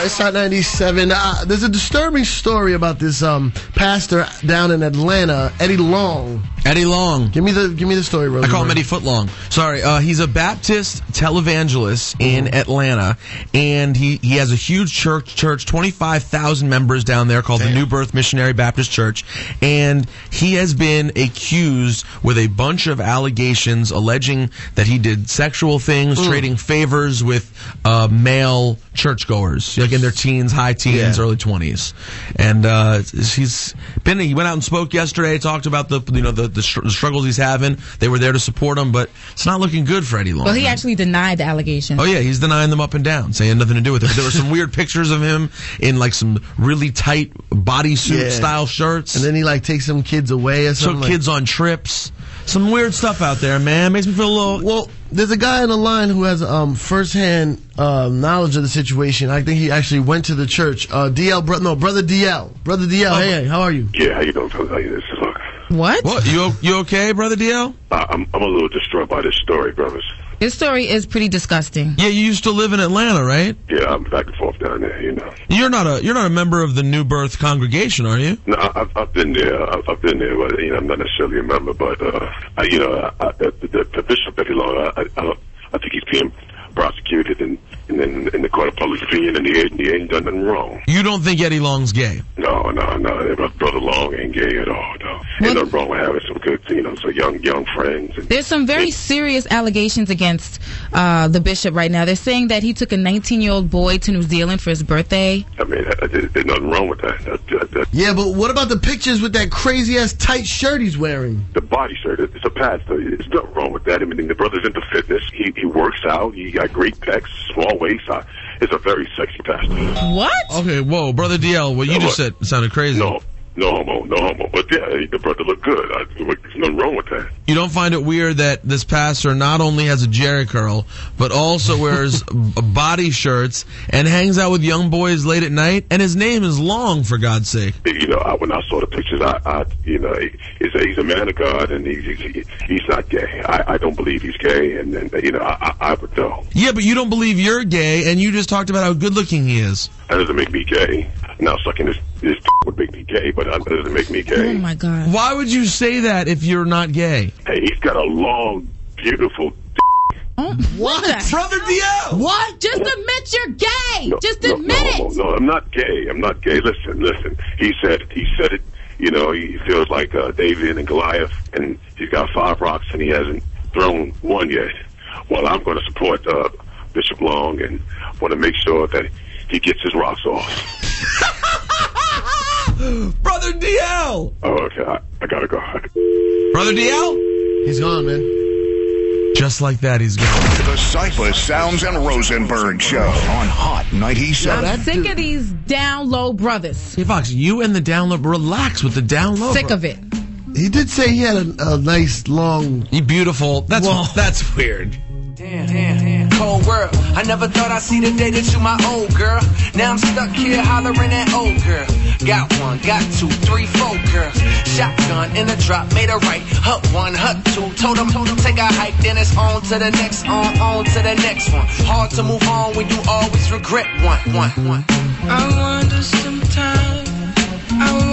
Uh, it's Hot 97. Uh, there's a disturbing story about this um, pastor down in Atlanta, Eddie Long. Eddie Long. Give me the give me the story, I call him Eddie Footlong. Sorry, uh, he's a Baptist televangelist in Atlanta, and he, he has a huge church, church, twenty five thousand members down there called the New Birth Missionary Baptist Church, and he has been accused with a bunch of allegations alleging that he did sexual things, trading favors with uh, male churchgoers, like in their teens, high teens, Yeah. early twenties, and uh, he's been. He went out and spoke yesterday, talked about the you know the the, str- the struggles he's having. They were there to support him, but it's not looking good for Eddie Long. Well, he actually denied the allegations. Oh yeah, he's denying them up and down, saying nothing to do with it. There were some weird pictures of him in like some really tight bodysuit Yeah. style shirts. And then he like takes some kids away or took like- kids on trips. Some weird stuff out there, man. Makes me feel a little. Well, there's a guy on the line who has um, firsthand uh, knowledge of the situation. I think he actually went to the church. Uh, DL, bro- no, brother DL, brother DL. Hey, hey, how are you? Yeah, how you doing, fellas? How you this? Look, What? What you you okay, brother DL? I- I'm I'm a little distraught by this story, brothers. His story is pretty disgusting. Yeah, you used to live in Atlanta, right? Yeah, I'm back and forth down there. You know. You're not a you're not a member of the New Birth congregation, are you? No, I- I've, I've been there. I've, I've been there, but you know, I'm not necessarily a member. But uh, I, you know, I, I, the, the, the bishop Eddie Long, I, I, I, think he's being prosecuted in in, in, in the court of public opinion, and he ain't, he ain't done nothing wrong. You don't think Eddie Long's gay? No, no, no. My brother Long ain't gay at all. No, ain't nothing wrong with having some good, you know, some young young friends. And, There's some very serious allegations against uh, the bishop right now. They're saying that he took a 19 year old boy to New Zealand for his birthday. I mean, uh, there's nothing wrong with that. That, that, that. Yeah, but what about the pictures with that crazy ass tight shirt he's wearing? The body shirt, it's a pastor. There's nothing wrong with that. I mean, the brother's into fitness. He he works out. He got great pecs, small waist. I, it's a very sexy pastor. What? Okay, whoa, brother DL, what you No, just said sounded crazy. No, no homo, no homo. But yeah, the brother looked good. I, there's nothing wrong with that. You don't find it weird that this pastor not only has a Jheri curl, but also wears body shirts and hangs out with young boys late at night, and his name is Long, for God's sake. You know, I, when I saw the pictures, I, I you know, he, he's a, he's a man of God, and he's he's, he's not gay. I, I don't believe he's gay, and, and you know, I, I would know. Yeah, but you don't believe you're gay, and you just talked about how good looking he is. That doesn't make me gay. Now sucking his his would make me gay, but that doesn't make me gay. Oh my God. Why would you say that if you're not gay? Hey, he's got a long, beautiful. Oh, what? the- Brother DL! What? Just admit you're gay. No, Just no, admit no, it. No, I'm not gay. I'm not gay. Listen, listen. He said he said it. You know, he feels like uh, David and Goliath, and he's got five rocks, and he hasn't thrown one yet. Well, I'm going to support uh, Bishop Long, and want to make sure that he gets his rocks off. Brother DL! Oh, okay. I, I gotta go. Brother DL? He's gone, man. Just like that, he's gone. The Cipha Sounds and Rosenberg Show on Hot 97. I'm sick of these down low brothers. Hey, Fox, you and the down low, relax with the download. Sick of it. He did say he had a, a nice long. You beautiful. That's Whoa. that's weird. Cold world. I never thought I'd see the day that you my old girl. Now I'm stuck here hollering at old girl. Got one, got two, three, four girls. Shotgun in a drop, made a right. Hut one, hut two. Told them, told them take a hike, then it's on to the next, on, on to the next one. Hard to move on when you always regret one, one, one. I wonder sometimes, I